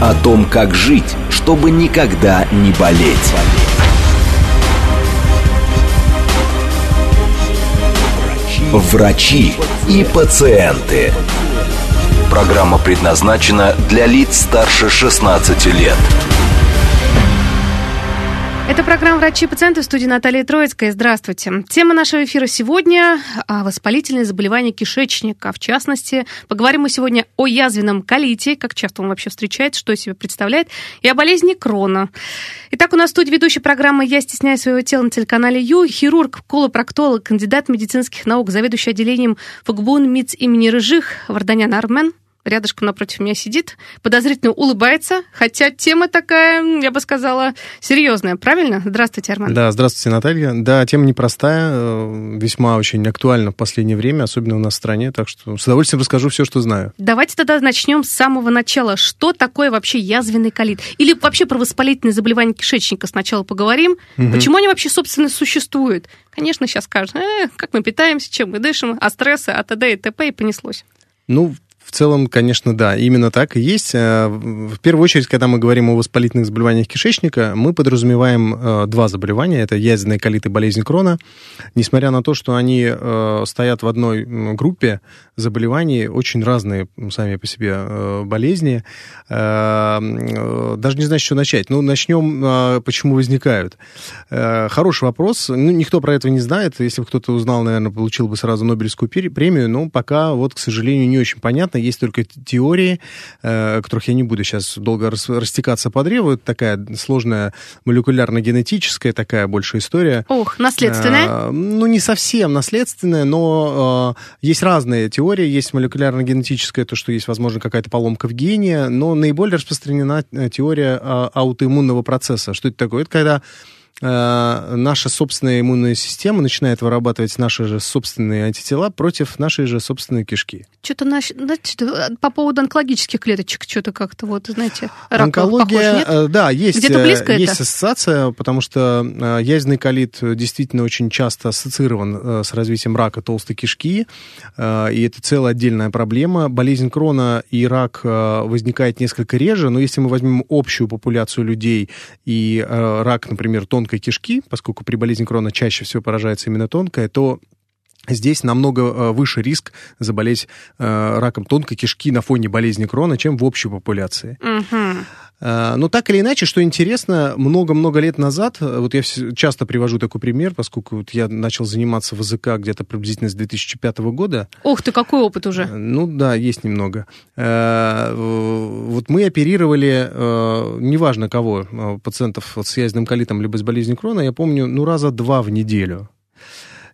О том, как жить, чтобы никогда не болеть. Врачи и пациенты. Программа предназначена для лиц старше 16 лет. Это программа «Врачи и пациенты» в студии Наталья Троицкая. Здравствуйте. Тема нашего эфира сегодня – воспалительные заболевания кишечника. В частности, поговорим мы сегодня о язвенном колите, как часто он вообще встречается, что из себя представляет, и о болезни Крона. Итак, у нас в студии ведущий программы «Я стесняюсь своего тела» на телеканале Ю, хирург, колопроктолог, кандидат медицинских наук, заведующий отделением ФГБУН МИЦ имени Рыжих Варданян Армен рядышком напротив меня сидит, подозрительно улыбается, хотя тема такая, я бы сказала, серьезная, правильно? Здравствуйте, Арман. Да, здравствуйте, Наталья. Да, тема непростая, э, весьма очень актуальна в последнее время, особенно у нас в стране, так что с удовольствием расскажу все, что знаю. Давайте тогда начнем с самого начала. Что такое вообще язвенный колит? Или вообще про воспалительные заболевания кишечника сначала поговорим. Угу. Почему они вообще, собственно, существуют? Конечно, сейчас скажут, э, как мы питаемся, чем мы дышим, а стрессы, а т.д. и т.п. и понеслось. Ну, в целом, конечно, да, именно так и есть. Э, в первую очередь, когда мы говорим о воспалительных заболеваниях кишечника, мы подразумеваем э, два заболевания. Это язвенный колит и болезнь Крона. Несмотря на то, что они э, стоят в одной группе заболеваний, очень разные сами по себе болезни. Даже не знаю, с чего начать. Ну, начнем, почему возникают. Хороший вопрос. Ну, никто про это не знает. Если бы кто-то узнал, наверное, получил бы сразу Нобелевскую премию. Но пока, вот, к сожалению, не очень понятно есть только теории, э, о которых я не буду сейчас долго растекаться по древу. Это такая сложная молекулярно-генетическая такая больше история. Ох, наследственная? А, ну, не совсем наследственная, но а, есть разные теории. Есть молекулярно-генетическая, то, что есть, возможно, какая-то поломка в гене, но наиболее распространена э, теория аутоиммунного процесса. Что это такое? Это когда Э, наша собственная иммунная система начинает вырабатывать наши же собственные антитела против нашей же собственной кишки. Что-то значит, по поводу онкологических клеточек, что-то как-то вот, знаете, рак Онкология, похож, нет? да, есть, Где-то близко есть это? ассоциация, потому что язвенный колит действительно очень часто ассоциирован с развитием рака толстой кишки, и это целая отдельная проблема. Болезнь Крона и рак возникает несколько реже, но если мы возьмем общую популяцию людей и рак, например, тонкой тонкой кишки, поскольку при болезни Крона чаще всего поражается именно тонкая, то Здесь намного э, выше риск заболеть э, раком тонкой кишки на фоне болезни Крона, чем в общей популяции. Угу. Но так или иначе, что интересно, много-много лет назад, вот я часто привожу такой пример, поскольку вот я начал заниматься в языка где-то приблизительно с 2005 года. Ух ты, какой опыт уже! Ну да, есть немного. Вот мы оперировали, неважно кого, пациентов с язвенным колитом либо с болезнью Крона, я помню, ну раза два в неделю.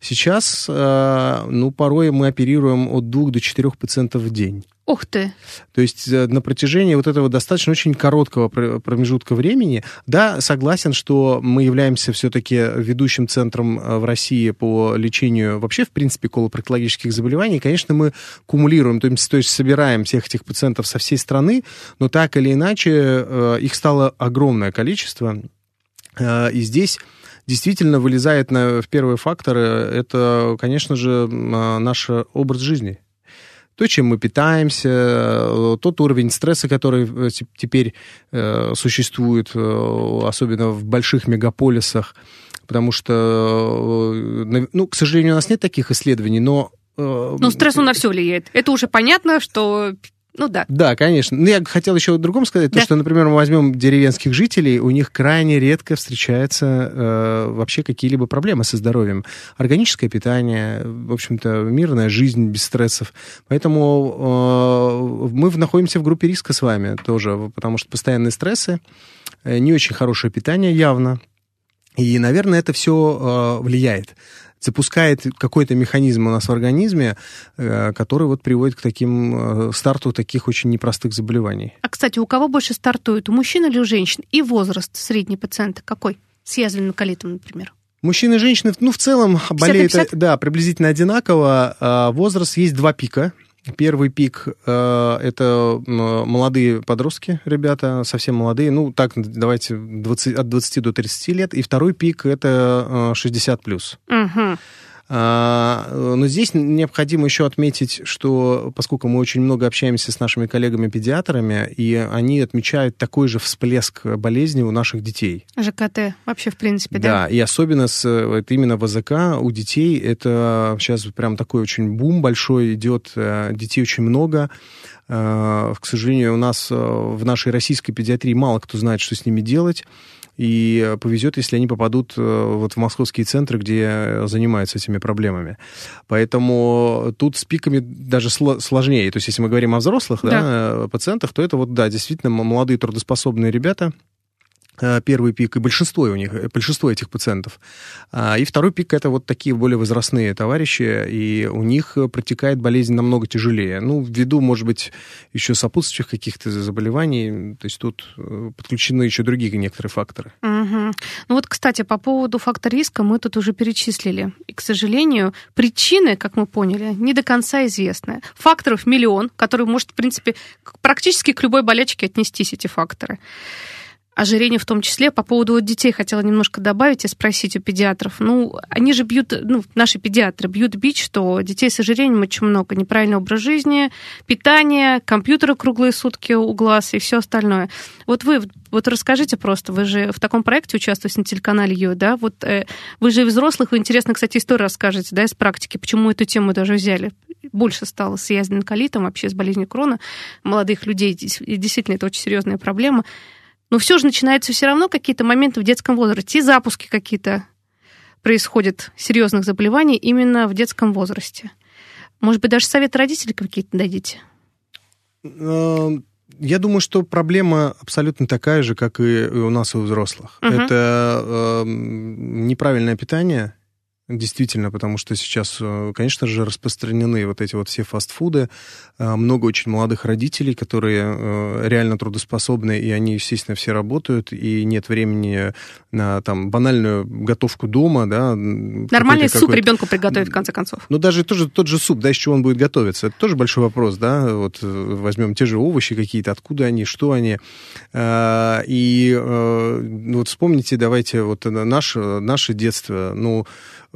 Сейчас, э, ну, порой мы оперируем от двух до четырех пациентов в день. Ух ты! То есть э, на протяжении вот этого достаточно очень короткого промежутка времени, да, согласен, что мы являемся все-таки ведущим центром э, в России по лечению вообще, в принципе, колопроктологических заболеваний. Конечно, мы кумулируем, то есть, то есть собираем всех этих пациентов со всей страны, но так или иначе их стало огромное количество. И здесь действительно вылезает на, в первые факторы, это, конечно же, а, наш образ жизни. То, чем мы питаемся, тот уровень стресса, который э, теперь э, существует, э, особенно в больших мегаполисах, потому что, ну, к сожалению, у нас нет таких исследований, но ну, стресс на все влияет. Это уже понятно, что ну да. Да, конечно. Но я хотел еще о другом сказать, да. то, что, например, мы возьмем деревенских жителей, у них крайне редко встречаются э, вообще какие-либо проблемы со здоровьем. Органическое питание, в общем-то, мирная жизнь без стрессов. Поэтому э, мы находимся в группе риска с вами тоже, потому что постоянные стрессы, э, не очень хорошее питание явно. И, наверное, это все э, влияет. Запускает какой-то механизм у нас в организме, э, который вот приводит к таким старту таких очень непростых заболеваний. А, кстати, у кого больше стартует, у мужчин или у женщин? И возраст средней пациента какой? С язвенным колитом, например. Мужчины и женщины, ну, в целом болеют, да, приблизительно одинаково. А, возраст есть два пика. Первый пик э, это молодые подростки, ребята, совсем молодые, ну так, давайте 20, от 20 до 30 лет. И второй пик это э, 60 плюс. Угу. А, но здесь необходимо еще отметить, что поскольку мы очень много общаемся с нашими коллегами-педиатрами, и они отмечают такой же всплеск болезни у наших детей. ЖКТ вообще, в принципе, да? Да, и особенно с, вот именно в АЗК у детей это сейчас прям такой очень бум большой идет, э, детей очень много. Э, к сожалению, у нас э, в нашей российской педиатрии мало кто знает, что с ними делать и повезет, если они попадут э, вот в московские центры, где занимаются этими проблемами. Поэтому тут с пиками даже сложнее. То есть, если мы говорим о взрослых да. Да, пациентах, то это вот, да, действительно молодые трудоспособные ребята, Э, первый пик, и большинство у них, э, большинство этих пациентов. А, и второй пик это вот такие более возрастные товарищи, и у них протекает болезнь намного тяжелее. Ну, ввиду, может быть, еще сопутствующих каких-то заболеваний, то есть тут э, подключены еще другие некоторые факторы. Угу. Ну вот, кстати, по поводу фактора риска мы тут уже перечислили. И, к сожалению, причины, как мы поняли, не до конца известны. Факторов миллион, которые может, в принципе, практически к любой болячке отнестись эти факторы ожирение в том числе. По поводу детей хотела немножко добавить и спросить у педиатров. Ну, они же бьют, ну, наши педиатры бьют бич, что детей с ожирением очень много. Неправильный образ жизни, питание, компьютеры круглые сутки у глаз и все остальное. Вот вы вот расскажите просто, вы же в таком проекте участвуете на телеканале Ю, да? Вот э, вы же взрослых, вы интересно, кстати, историю расскажете, да, из практики, почему эту тему даже взяли. Больше стало с язвенным вообще с болезнью крона молодых людей. Действительно, это очень серьезная проблема. Но все же начинается все равно какие-то моменты в детском возрасте, и запуски какие-то происходят серьезных заболеваний именно в детском возрасте. Может быть, даже совет родителей какие-то дадите? Эм, я думаю, что проблема абсолютно такая же, как и у нас и у взрослых. Угу. Это э, неправильное питание, Действительно, потому что сейчас, э, конечно же, распространены вот эти вот все фастфуды. Э, много очень молодых родителей, которые э, реально трудоспособны, и они, естественно, все работают, и нет времени на там банальную готовку дома, да. Нормальный суп ребенку приготовить, в конце концов. Ну, даже тоже тот же суп, да, из чего он будет готовиться, это тоже большой вопрос, да. Вот возьмем те же овощи какие-то, откуда они, что они. И вот вспомните, давайте, вот наше, наше детство, ну,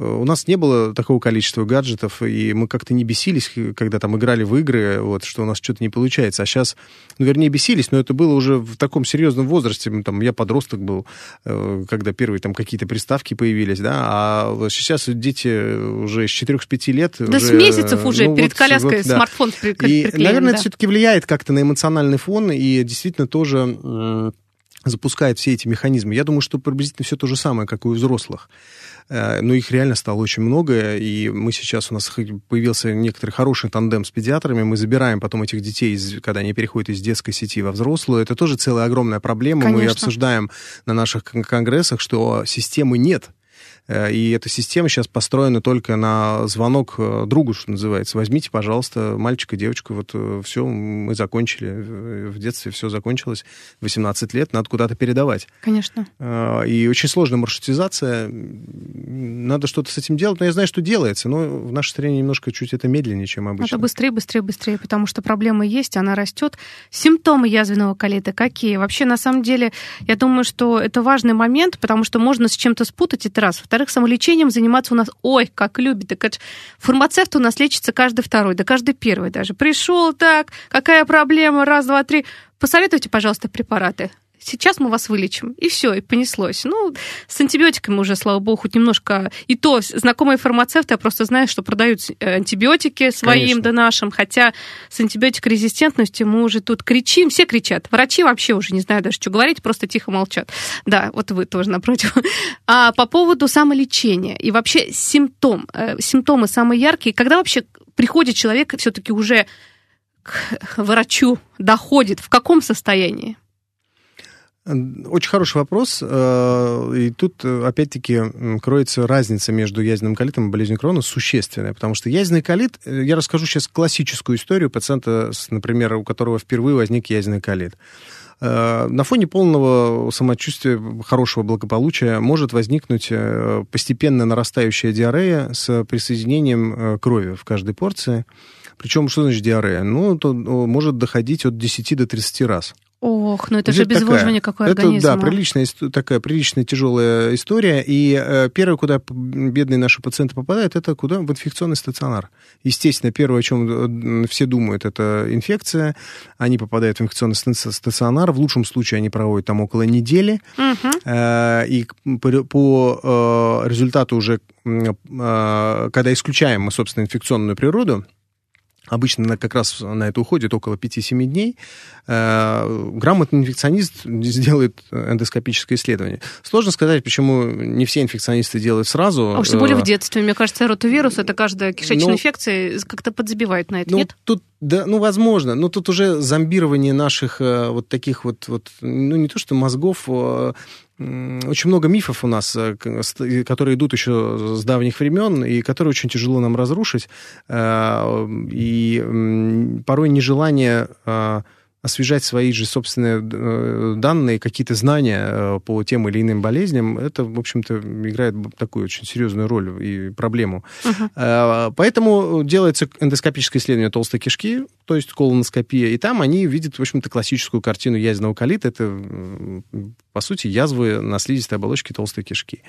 у нас не было такого количества гаджетов, и мы как-то не бесились, когда там играли в игры, вот, что у нас что-то не получается. А сейчас, ну, вернее, бесились, но это было уже в таком серьезном возрасте. Там, я подросток был, э, когда первые там какие-то приставки появились, да, а сейчас дети уже с 4-5 лет... Да уже, с месяцев уже ну, перед вот, коляской вот, да. смартфон приклеен. И, наверное, да. это все-таки влияет как-то на эмоциональный фон, и действительно тоже запускает все эти механизмы. Я думаю, что приблизительно все то же самое, как и у взрослых. Э, но их реально стало очень много, и мы сейчас, у нас появился некоторый хороший тандем с педиатрами, мы забираем потом этих детей, когда они переходят из детской сети во взрослую. Это тоже целая огромная проблема. Конечно. Мы обсуждаем на наших конгрессах, что системы нет и эта система сейчас построена только на звонок э, другу, что называется. Возьмите, пожалуйста, мальчика, девочку, вот э, все, мы закончили. В детстве все закончилось. 18 лет, надо куда-то передавать. Конечно. И очень сложная маршрутизация. Надо что-то с этим делать. Но я знаю, что делается, но в нашей стране немножко чуть это медленнее, чем обычно. Это быстрее, быстрее, быстрее, потому что проблема есть, она растет. Симптомы язвенного колита какие? Вообще, на самом деле, я думаю, что это важный момент, потому что можно с чем-то спутать, это раз. Во-вторых, самолечением заниматься у нас, ой, как любит. Так фармацевт у нас лечится каждый второй, да каждый первый даже. Пришел так, какая проблема, раз, два, три. Посоветуйте, пожалуйста, препараты сейчас мы вас вылечим. И все, и понеслось. Ну, с антибиотиками уже, слава богу, хоть немножко... И то, знакомые фармацевты, я просто знаю, что продают э, антибиотики своим Конечно. да нашим, хотя с антибиотикорезистентностью мы уже тут кричим, все кричат. Врачи вообще уже не знаю даже, что говорить, просто тихо молчат. Да, вот вы тоже напротив. А по поводу самолечения и вообще симптом, э, симптомы самые яркие, когда вообще приходит человек все-таки уже к врачу, доходит, в каком состоянии? Очень хороший вопрос. Э, и тут, э, опять-таки, кроется разница между язвенным колитом и болезнью Крона существенная. Потому что язвенный колит... Э, я расскажу сейчас классическую историю пациента, например, у которого впервые возник язвенный колит. На фоне полного самочувствия, хорошего благополучия может возникнуть постепенно нарастающая диарея с присоединением крови в каждой порции. Причем, что значит диарея? Ну, то может доходить от 10 до 30 раз. Ох, ну это же обезвоживание какой это, Да, приличная, такая приличная тяжелая история. И э, первое, куда бедные наши пациенты попадают, это куда? В инфекционный стационар. Естественно, первое, о чем э, все думают, это инфекция. Они попадают в инфекционный стационар. В лучшем случае они проводят там около недели. Угу. Э, и по, по э, результату уже, э, когда исключаем мы, собственно, инфекционную природу, Обычно как раз на это уходит около 5-7 дней. Э, грамотный инфекционист сделает эндоскопическое исследование. Сложно сказать, почему не все инфекционисты делают сразу. А уж тем более в э, детстве. Мне кажется, ротовирус, это каждая кишечная ну, инфекция как-то подзабивает на это, ну, нет? Тут да, ну, возможно. Но тут уже зомбирование наших э, вот таких вот, вот, ну, не то что мозгов, очень много мифов у нас, э, которые идут еще с давних времен, и которые очень тяжело нам разрушить. Э, и порой нежелание э, освежать свои же собственные э, данные, какие-то знания э, по тем или иным болезням, это, в общем-то, играет такую очень серьезную роль и проблему. Uh-huh. Поэтому делается эндоскопическое исследование толстой кишки, то есть колоноскопия, и там они видят, в общем-то, классическую картину язвенного колита. Это, по сути, язвы на слизистой оболочке толстой кишки.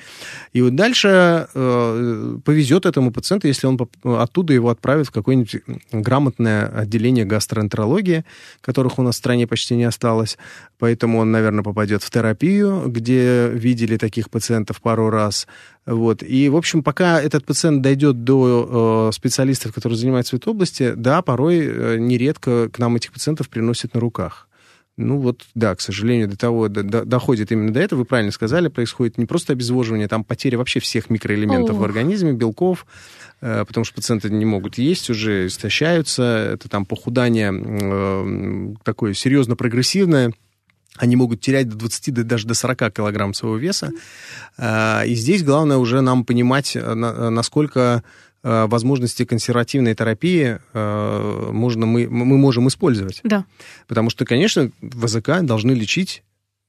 И вот дальше повезет этому пациенту, если он оттуда его отправит в какое-нибудь грамотное отделение гастроэнтерологии, которых у нас в стране почти не осталось, поэтому он, наверное, попадет в терапию, где видели таких пациентов пару раз. Вот. И, в общем, пока этот пациент дойдет до э, специалистов, которые занимаются в этой области, да, порой э, нередко к нам этих пациентов приносят на руках. Ну вот, да, к сожалению, до того до, до, доходит именно до этого. Вы правильно сказали, происходит не просто обезвоживание, там потеря вообще всех микроэлементов О. в организме, белков, э, потому что пациенты не могут есть уже, истощаются. Это там похудание э, такое серьезно прогрессивное. Они могут терять до 20, до, даже до 40 килограмм своего веса. Э, и здесь главное уже нам понимать, э, на, насколько Э, возможности консервативной терапии э, можно, мы, мы можем использовать. Да. Потому что, конечно, ВЗК должны лечить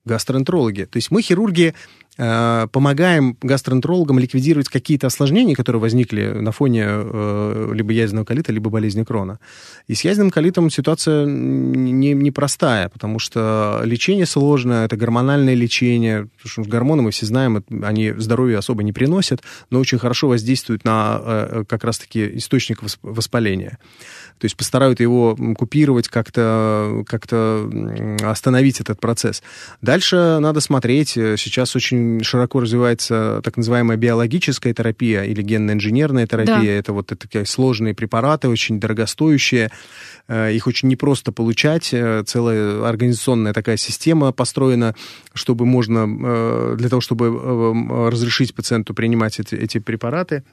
гастроэнтерологи. То есть мы, хирурги, Э, помогаем гастроэнтерологам ликвидировать какие-то осложнения, которые возникли на фоне э, либо язвенного колита, либо болезни Крона. И с язвенным колитом ситуация не, непростая, потому что лечение сложное, это гормональное лечение, потому что гормоны, мы все знаем, они здоровье особо не приносят, но очень хорошо воздействуют на э, как раз-таки источник воспаления. То есть постараются его купировать, как-то как остановить этот процесс. Дальше надо смотреть. Сейчас очень широко развивается так называемая биологическая терапия или генно-инженерная терапия. Да. Это вот такие сложные препараты, очень дорогостоящие. Э, их очень непросто получать. Э, целая организационная такая система построена, чтобы можно, э, для того, чтобы разрешить пациенту принимать эти, эти препараты.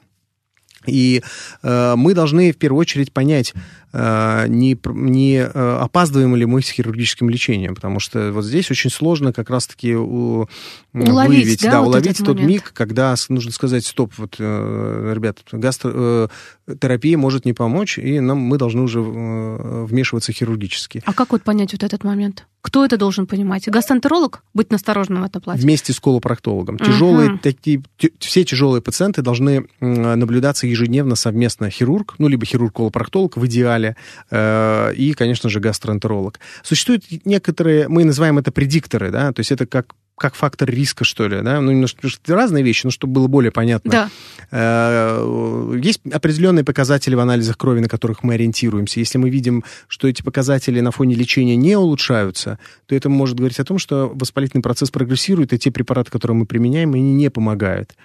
И э, мы должны в первую очередь понять, не, не э, опаздываем ли мы с хирургическим лечением, потому что вот здесь очень сложно как раз-таки у, уловить, выявить, да, да вот уловить тот момент. миг, когда нужно сказать, стоп, вот, э, ребят, гастротерапия э, может не помочь, и нам, мы должны уже э, вмешиваться хирургически. А как вот понять вот этот момент? Кто это должен понимать? Гастроэнтеролог? Быть настороженным в этом плане? Вместе с колопроктологом. Тяжелые, такие, все тяжелые пациенты должны наблюдаться ежедневно совместно хирург, ну, либо хирург-колопроктолог в идеале, э, и, конечно же, гастроэнтеролог. Существуют некоторые, мы называем это предикторы, да, то есть это как как фактор риска, что ли, да, ну, немножко разные вещи, но чтобы было более понятно. Да. Э, есть определенные показатели в анализах крови, на которых мы ориентируемся. Если мы видим, что эти показатели на фоне лечения не улучшаются, то это может говорить о том, что воспалительный процесс прогрессирует, и те препараты, которые мы применяем, они не помогают.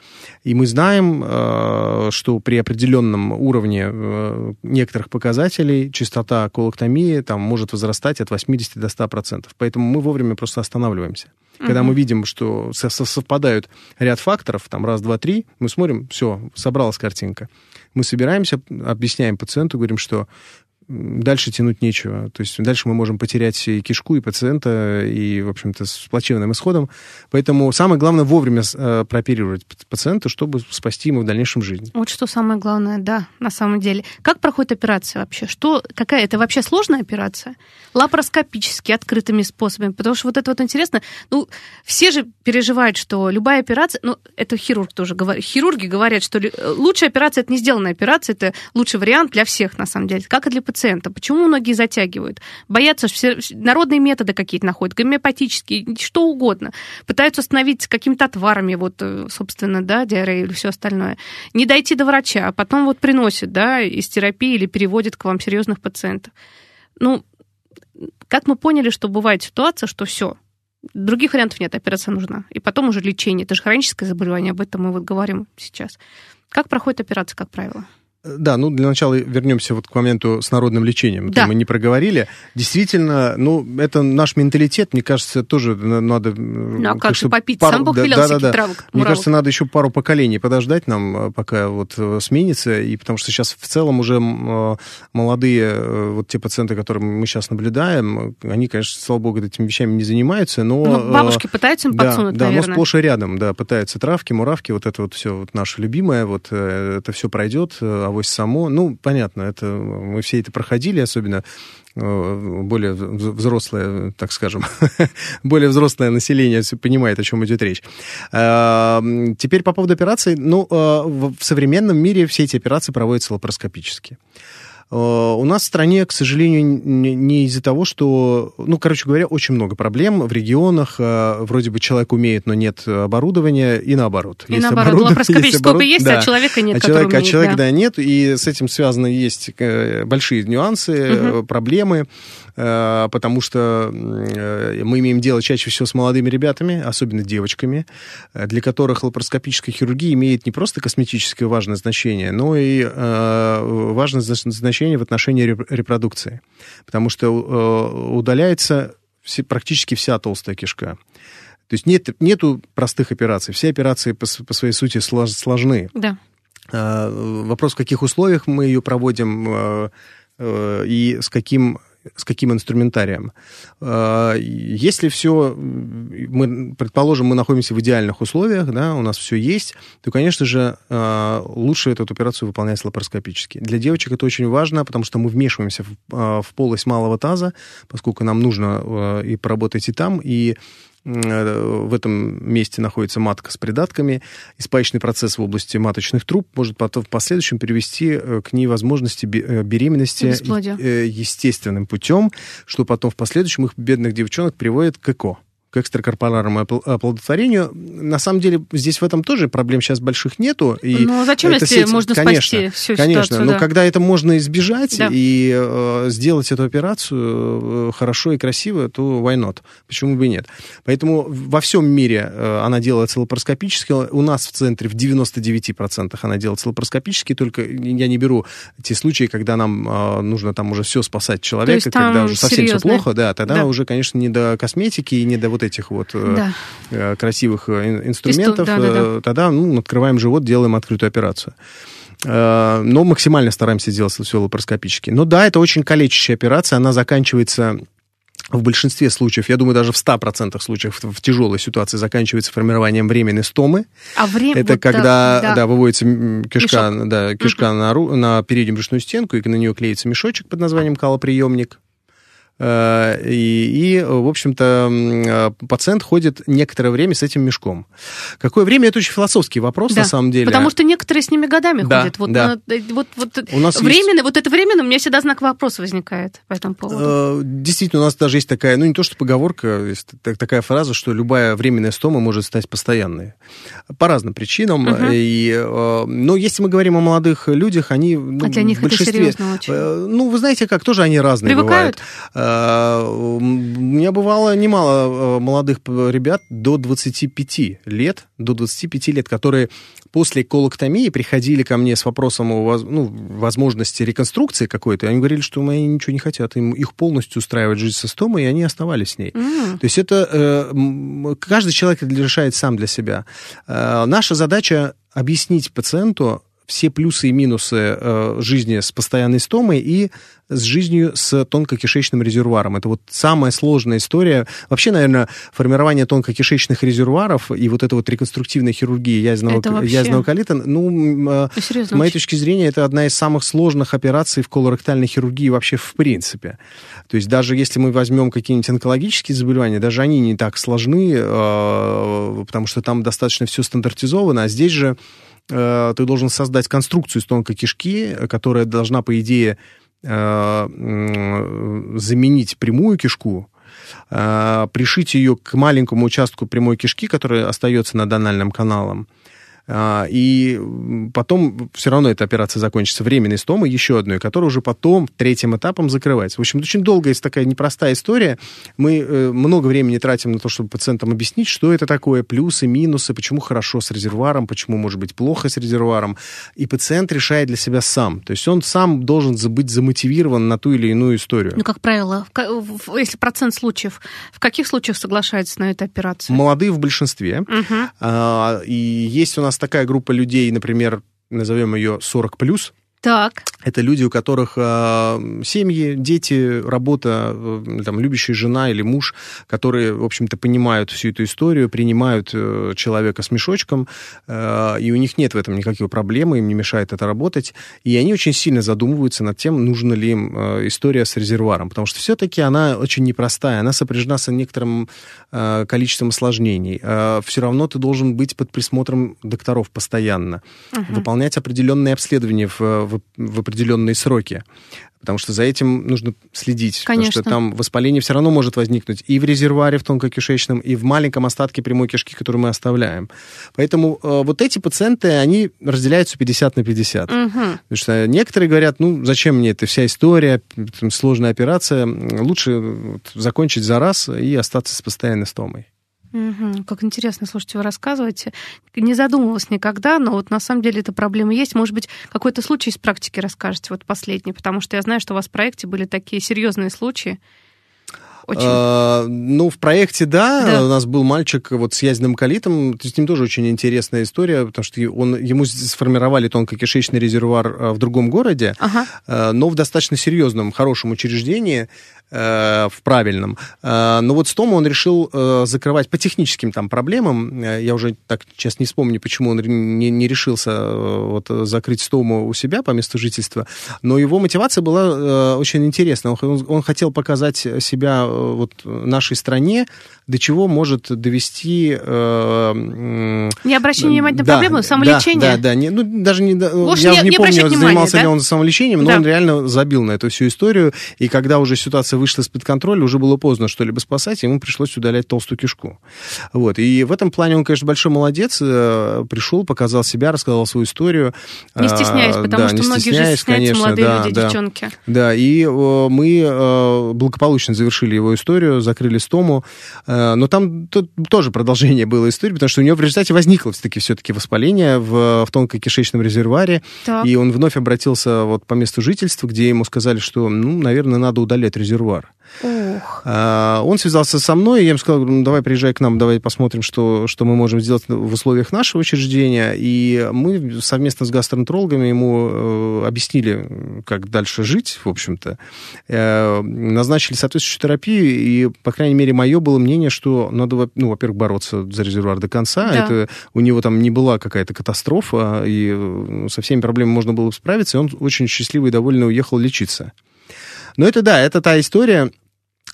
И мы знаем, э, что при определенном уровне э, некоторых показателей частота колоктомии там может возрастать от 80 до 100%. Поэтому мы вовремя просто останавливаемся. Когда мы видим, что совпадают ряд факторов, там раз, два, три, мы смотрим, все, собралась картинка. Мы собираемся, объясняем пациенту, говорим, что дальше тянуть нечего. То есть дальше мы можем потерять и кишку, и пациента, и, в общем-то, с плачевным исходом. Поэтому самое главное вовремя э, прооперировать пациента, чтобы спасти ему в дальнейшем жизнь. Вот что самое главное, да, на самом деле. Как проходит операция вообще? Что, какая это вообще сложная операция? Лапароскопически, открытыми способами? Потому что вот это вот интересно. Ну, все же переживают, что любая операция, ну, это хирург тоже говорит, хирурги говорят, что лучшая операция это не сделанная операция, это лучший вариант для всех, на самом деле, как и для пациента. Почему многие затягивают? Боятся, все народные методы какие-то находят, гомеопатические, что угодно. Пытаются остановить какими-то отварами, вот, э, собственно, да, диарею или все остальное. Не дойти до врача, а потом вот приносят, да, из терапии или переводят к вам серьезных пациентов. Ну, как мы поняли, что бывает ситуация, что все, других вариантов нет, операция нужна. И потом уже лечение. Это же хроническое заболевание, об этом мы вот говорим сейчас. Как проходит операция, как правило? Да, ну для начала вернемся вот к моменту с народным лечением. Да. мы не проговорили. Действительно, ну это наш менталитет, мне кажется, тоже надо... Ну а как же попить? Пару... Сам Бог да, велел да, да, да. травок. Мне кажется, надо еще пару поколений подождать нам, э, пока вот э, сменится, и потому что сейчас в целом уже э, молодые, вот те пациенты, которые мы сейчас наблюдаем, они, конечно, слава богу, этими вещами не занимаются, но... Ну, бабушки пытаются им подсунуть, да, наверное. Да, но сплошь и рядом, да, пытаются травки, муравки, вот это вот все вот наше любимое, вот это все пройдет, а авось само. Ну, понятно, это мы все это проходили, особенно э, более взрослое, так скажем, более взрослое население понимает, о чем идет речь. А, теперь по поводу операций. Ну, э, в современном мире все эти операции проводятся лапароскопически. Э, у нас в стране, к сожалению, не из-за того, что, ну, короче говоря, очень много проблем в регионах. Э, вроде бы человек умеет, но нет оборудования, и наоборот. И есть наоборот, лапароскопического есть, есть да. а человека нет, а человека, умеет, а человека, да. да, нет, и с этим связаны есть э, большие нюансы, угу. проблемы. Потому что мы имеем дело чаще всего с молодыми ребятами, особенно девочками, для которых лапароскопическая хирургия имеет не просто косметическое важное значение, но и важное значение в отношении репродукции. Потому что удаляется практически вся толстая кишка. То есть нет, нету простых операций. Все операции по, по своей сути сложны. Да. Вопрос, в каких условиях мы ее проводим и с каким с каким инструментарием. А, если все, мы, предположим, мы находимся в идеальных условиях, да, у нас все есть, то, конечно же, а, лучше эту операцию выполнять лапароскопически. Для девочек это очень важно, потому что мы вмешиваемся в, а, в полость малого таза, поскольку нам нужно и поработать и там, и в этом месте находится матка с придатками, и спаечный процесс в области маточных труб может потом в последующем привести э, к невозможности э, беременности э, естественным путем, что потом в последующем их бедных девчонок приводит к ЭКО к экстракорпоральному оплодотворению. На самом деле здесь в этом тоже проблем сейчас больших нету. И ну зачем, если сеть... можно конечно, спасти всю Конечно, ситуацию, но да. когда это можно избежать да. и э, сделать эту операцию э, хорошо и красиво, то why not? Почему бы и нет? Поэтому во всем мире э, она делается лапароскопически. У нас в центре в 99% она делается лапароскопически, только я не беру те случаи, когда нам э, нужно там уже все спасать человека, когда уже совсем серьезно? все плохо, да, тогда да. уже, конечно, не до косметики и не до вот этих вот э, да. э, красивых э, инструментов, Исту, да, да, да. тогда ну, открываем живот, делаем открытую операцию. Но максимально стараемся делать все лапароскопически. Но да, это очень калечащая операция, она заканчивается в большинстве случаев, я думаю, даже в 100% случаев в тяжелой ситуации заканчивается формированием временной стомы. А время... Это вот когда да. Да, выводится кишка, да, кишка mm-hmm. на, на переднюю брюшную стенку, и на нее клеится мешочек под названием калоприемник. Э, и, и, в общем-то, э, пациент ходит некоторое время с этим мешком. Какое время? Это очень философский вопрос, да, на самом деле. Потому что некоторые с ними годами да, ходят. Вот, да. на, вот, вот, у нас временно, есть... вот это временно, у меня всегда знак вопроса возникает по этому поводу. Э, действительно, у нас даже есть такая, ну не то что поговорка, есть такая фраза, что любая временная стома может стать постоянной. По разным причинам. Угу. И, но если мы говорим о молодых людях, они ну, а для них большинстве... Это серьезно очень. Ну, вы знаете как, тоже они разные Привыкают? бывают. У меня бывало немало э, молодых ребят до 25 лет, до 25 лет, которые после колоктомии приходили ко мне с вопросом о ну, возможности реконструкции какой-то, они говорили, что мои ничего не хотят, им, их полностью устраивает жизнь со стомой, и они оставались с ней. Mm. То есть это э, каждый человек решает сам для себя. Э, наша задача объяснить пациенту все плюсы и минусы э, жизни с постоянной стомой и с жизнью с тонкокишечным резервуаром. Это вот самая сложная история. Вообще, наверное, формирование тонкокишечных резервуаров и вот эта вот реконструктивная хирургия язвенного, вообще... язвенного колита, ну, а, ну Серьезно, с моей точки зрения, это одна из самых сложных операций в колоректальной хирургии вообще в принципе. То есть даже если мы возьмем какие-нибудь онкологические заболевания, даже они не так сложны, э, потому что там достаточно все стандартизовано, а здесь же э, ты должен создать конструкцию из тонкой кишки, которая должна, по идее, заменить прямую кишку, пришить ее к маленькому участку прямой кишки, который остается над анальным каналом, и потом все равно эта операция закончится временной стомой, еще одной, которая уже потом третьим этапом закрывается. В общем, очень долгая, такая непростая история. Мы э, много времени тратим на то, чтобы пациентам объяснить, что это такое, плюсы, минусы, почему хорошо с резервуаром, почему может быть плохо с резервуаром. И пациент решает для себя сам. То есть он сам должен быть замотивирован на ту или иную историю. Ну, как правило, если процент случаев, в каких случаях соглашается на эту операцию? Молодые в большинстве. Угу. И есть у нас нас такая группа людей, например, назовем ее 40 плюс, так. Это люди, у которых э, семьи, дети, работа, э, там, любящая жена или муж, которые, в общем-то, понимают всю эту историю, принимают э, человека с мешочком, э, и у них нет в этом никаких проблем, им не мешает это работать. И они очень сильно задумываются над тем, нужна ли им э, история с резервуаром, потому что все-таки она очень непростая, она сопряжена с некоторым э, количеством осложнений. Э, все равно ты должен быть под присмотром докторов постоянно, угу. выполнять определенные обследования в, в в, определенные сроки. Потому что за этим нужно следить. Конечно. Потому что там воспаление все равно может возникнуть и в резервуаре в тонкокишечном, и в маленьком остатке прямой кишки, который мы оставляем. Поэтому э, вот эти пациенты, они разделяются 50 на 50. Угу. Потому что некоторые говорят, ну, зачем мне эта вся история, сложная операция, лучше закончить за раз и остаться с постоянной стомой. Угу, как интересно, слушайте, вы рассказываете. Не задумывалась никогда, но вот на самом деле эта проблема есть. Может быть, какой-то случай из практики расскажете, вот последний, потому что я знаю, что у вас в проекте были такие серьезные случаи. Очень. А, ну, в проекте, да, да, у нас был мальчик вот с язвенным колитом, с ним тоже очень интересная история, потому что он, ему сформировали тонкокишечный резервуар а, в другом городе, ага. А, но в достаточно серьезном, хорошем учреждении, Э, в правильном. Но вот Стома он решил закрывать по техническим там проблемам. Я уже так сейчас не вспомню, почему он не, не решился вот, закрыть Стому у себя по месту жительства. Но его мотивация была очень интересна. Он, он хотел показать себя вот нашей стране, до чего может довести... не обращение внимания на да, проблему, самолечение? Да, да, да. Не, ну, даже не, Уж я не, не помню, внимания, занимался да? ли он самолечением, но да. он реально забил на эту всю историю. И когда уже ситуация вышла из-под контроля, уже было поздно что-либо спасать, ему пришлось удалять толстую кишку. Вот. И в этом плане он, конечно, большой молодец. Э, пришел, показал себя, рассказал свою историю. Не стесняясь, а, потому да, что многие же стесняются, конечно, молодые да, люди, да, девчонки. Да, и э, мы э, благополучно завершили его историю, закрыли стому. Но там тоже продолжение было истории, потому что у него в результате возникло все-таки все-таки воспаление в, в тонкокишечном резервуаре. Так. И он вновь обратился вот по месту жительства, где ему сказали, что, ну, наверное, надо удалять резервуар резервуар. Ух. А, он связался со мной, и я ему сказал, ну, давай приезжай к нам, давай посмотрим, что, что мы можем сделать в условиях нашего учреждения. И мы совместно с гастроэнтерологами ему э, объяснили, как дальше жить, в общем-то. Э, назначили соответствующую терапию, и, по крайней мере, мое было мнение, что надо, ну, во-первых, бороться за резервуар до конца. Да. Это у него там не была какая-то катастрофа, и э, со всеми проблемами можно было справиться, и он очень счастливый и довольно уехал лечиться. Но это да, это та история,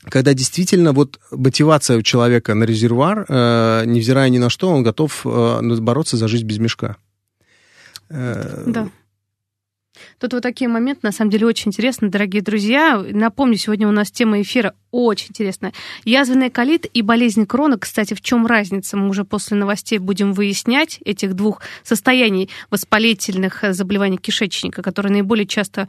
когда действительно вот мотивация у человека на резервуар, э, невзирая ни на что, он готов э, бороться за жизнь без мешка. Э, да. Тут вот такие моменты, на самом деле, очень интересны, дорогие друзья. Напомню, сегодня у нас тема эфира очень интересная. Язвенный колит и болезнь крона, кстати, в чем разница? Мы уже после новостей будем выяснять этих двух состояний воспалительных заболеваний кишечника, которые наиболее часто,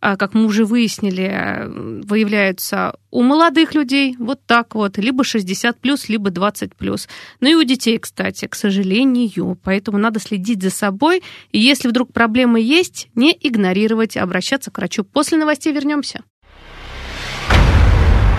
а, как мы уже выяснили, выявляются у молодых людей, вот так вот, либо 60 плюс, либо 20 плюс. Ну и у детей, кстати, к сожалению. Поэтому надо следить за собой. И если вдруг проблемы есть, не игнорировать, обращаться к врачу. После новостей вернемся.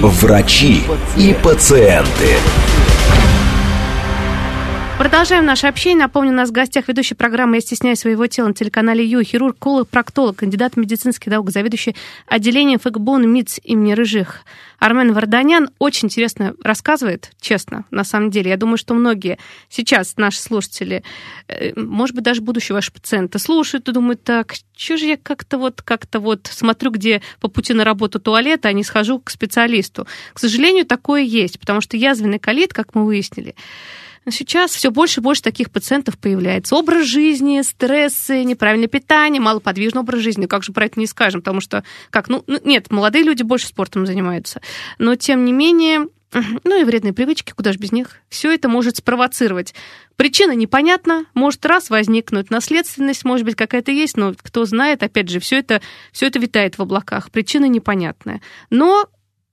Врачи и пациенты. Продолжаем наше общение. Напомню, у нас в гостях ведущий программы «Я стесняюсь своего тела» на телеканале Ю, хирург, колог, проктолог, кандидат медицинских наук, заведующий отделением ФГБУН МИЦ имени Рыжих. Армен Варданян очень интересно рассказывает, честно, на самом деле. Я думаю, что многие сейчас наши слушатели, э, может быть, даже будущие ваши пациенты, слушают и думают, так, что же я как-то вот, как-то вот смотрю, где по пути на работу туалет, а не схожу к специалисту. К сожалению, такое есть, потому что язвенный колит, как мы выяснили, Сейчас все больше и больше таких пациентов появляется. Образ жизни, стрессы, неправильное питание, малоподвижный образ жизни. Как же про это не скажем? Потому что, как, ну нет, молодые люди больше спортом занимаются. Но, тем не менее, ну и вредные привычки, куда же без них. Все это может спровоцировать. Причина непонятна, может раз возникнуть, наследственность, может быть, какая-то есть, но кто знает, опять же, все это, все это витает в облаках. Причина непонятная. Но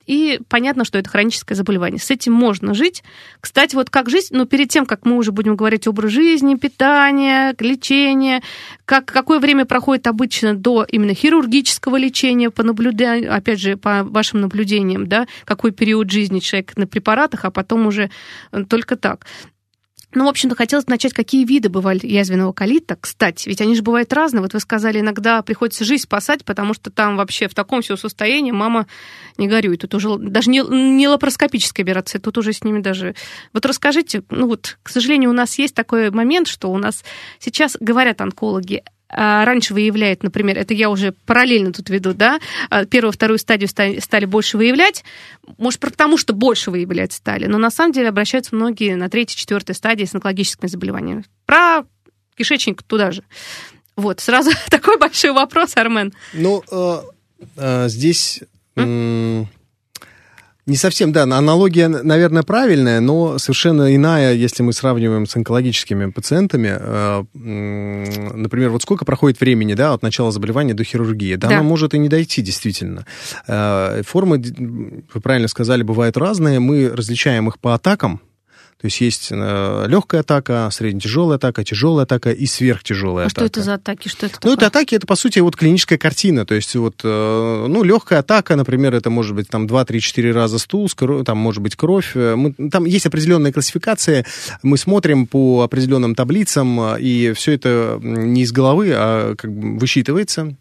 и понятно, что это хроническое заболевание. С этим можно жить. Кстати, вот как жить, но перед тем, как мы уже будем говорить образ жизни, питание, лечение, как, какое время проходит обычно до именно хирургического лечения, по наблюданию, опять же, по вашим наблюдениям, да, какой период жизни человек на препаратах, а потом уже э, только так. Ну, в общем-то, хотелось начать, какие виды бывают язвенного колита. Кстати, ведь они же бывают разные. Вот вы сказали, иногда приходится жизнь спасать, потому что там вообще в таком все состоянии мама не горюет. Тут уже даже не, не лапароскопическая операция, тут уже с ними даже... Вот расскажите, ну вот, к сожалению, у нас есть такой момент, что у нас сейчас говорят онкологи, раньше выявляет, например, это я уже параллельно тут веду, да, а, первую, вторую стадию стали больше выявлять, может, потому что больше выявлять стали, но на самом деле обращаются многие на третьей, четвертой стадии с онкологическими заболеваниями. Про кишечник туда же. Вот, сразу такой большой вопрос, Армен. Ну, э, э, здесь... М- не совсем, да, аналогия, наверное, правильная, но совершенно иная, если мы сравниваем с онкологическими пациентами. Э, например, вот сколько проходит времени, да, от начала заболевания до хирургии? Да, да. оно может и не дойти, действительно. Э, формы, вы правильно сказали, бывают разные. Мы различаем их по атакам, то есть есть э, легкая атака, средне-тяжелая атака, тяжелая атака и сверхтяжелая а атака. что это за атаки? Что это ну, такое? это атаки, это, по сути, вот клиническая картина. То есть вот, э, ну, легкая атака, например, это может быть там 2-3-4 раза стул, там может быть кровь. Э, мы, там есть определенная классификация. Мы смотрим по определенным таблицам, и все это не из головы, а как бы высчитывается.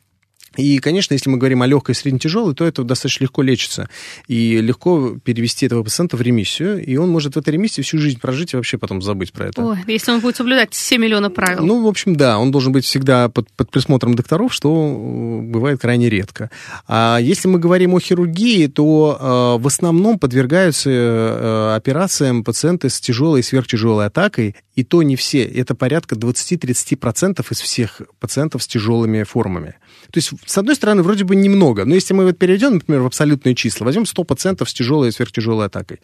И, конечно, если мы говорим о легкой и средне-тяжелой, то это достаточно легко лечится. И легко перевести этого пациента в ремиссию, и он может в этой ремиссии всю жизнь прожить и вообще потом забыть про это. Ой, если он будет соблюдать все миллионы правил. Ну, в общем, да, он должен быть всегда под, под присмотром докторов, что бывает крайне редко. А если мы говорим о хирургии, то э, в основном подвергаются э, операциям пациенты с тяжелой и сверхтяжелой атакой, и то не все. Это порядка 20-30% из всех пациентов с тяжелыми формами. То есть, с одной стороны, вроде бы немного, но если мы вот перейдем, например, в абсолютные числа, возьмем 100 пациентов с тяжелой и сверхтяжелой атакой,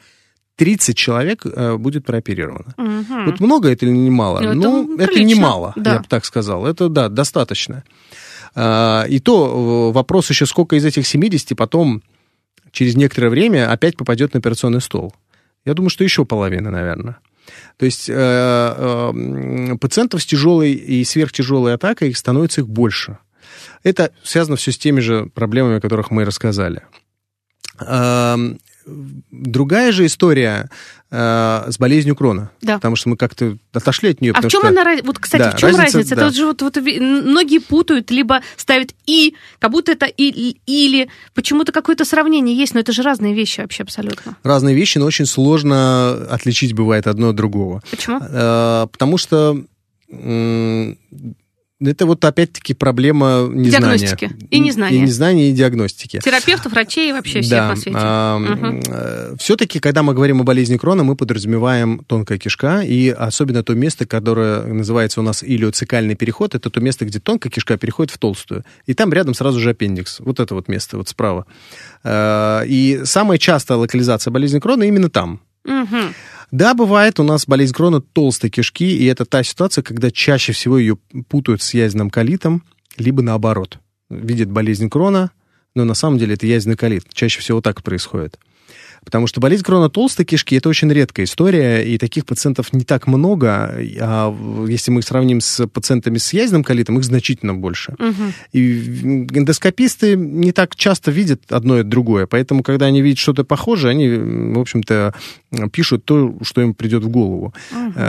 30 человек э, будет прооперировано. Угу. Вот много это или не мало? Ну, ну это, это немало, да. я бы так сказал. Это, да, достаточно. А, и то вопрос еще, сколько из этих 70 потом через некоторое время опять попадет на операционный стол. Я думаю, что еще половина, наверное. То есть э, э, пациентов с тяжелой и сверхтяжелой атакой становится их больше. Это связано все с теми же проблемами, о которых мы рассказали. Другая же история э, с болезнью Крона. Да. Потому что мы как-то отошли от нее. А в чем что... она Вот, кстати, да, в чем разница? разница? Да. Это вот же вот, вот многие путают, либо ставят и, как будто это и, или. Почему-то какое-то сравнение есть, но это же разные вещи вообще абсолютно. Разные вещи, но очень сложно отличить бывает одно от другого. Почему? Э, потому что это вот опять-таки проблема незнания. Диагностики и незнания. И незнания, и диагностики. Терапевтов, врачей и вообще всех да. на свете. А, угу. Все-таки, когда мы говорим о болезни Крона, мы подразумеваем тонкая кишка, и особенно то место, которое называется у нас илиоцикальный переход, это то место, где тонкая кишка переходит в толстую. И там рядом сразу же аппендикс. Вот это вот место, вот справа. А, и самая частая локализация болезни Крона именно там. Угу. Да, бывает у нас болезнь Крона толстой кишки, и это та ситуация, когда чаще всего ее путают с язвенным колитом, либо наоборот. Видят болезнь Крона, но на самом деле это язвенный колит. Чаще всего так происходит. Потому что болезнь крона толстой кишки – это очень редкая история, и таких пациентов не так много. А если мы сравним с пациентами с язвенным колитом, их значительно больше. Угу. И эндоскописты не так часто видят одно и другое, поэтому, когда они видят что-то похожее, они, в общем-то, пишут то, что им придет в голову. Угу.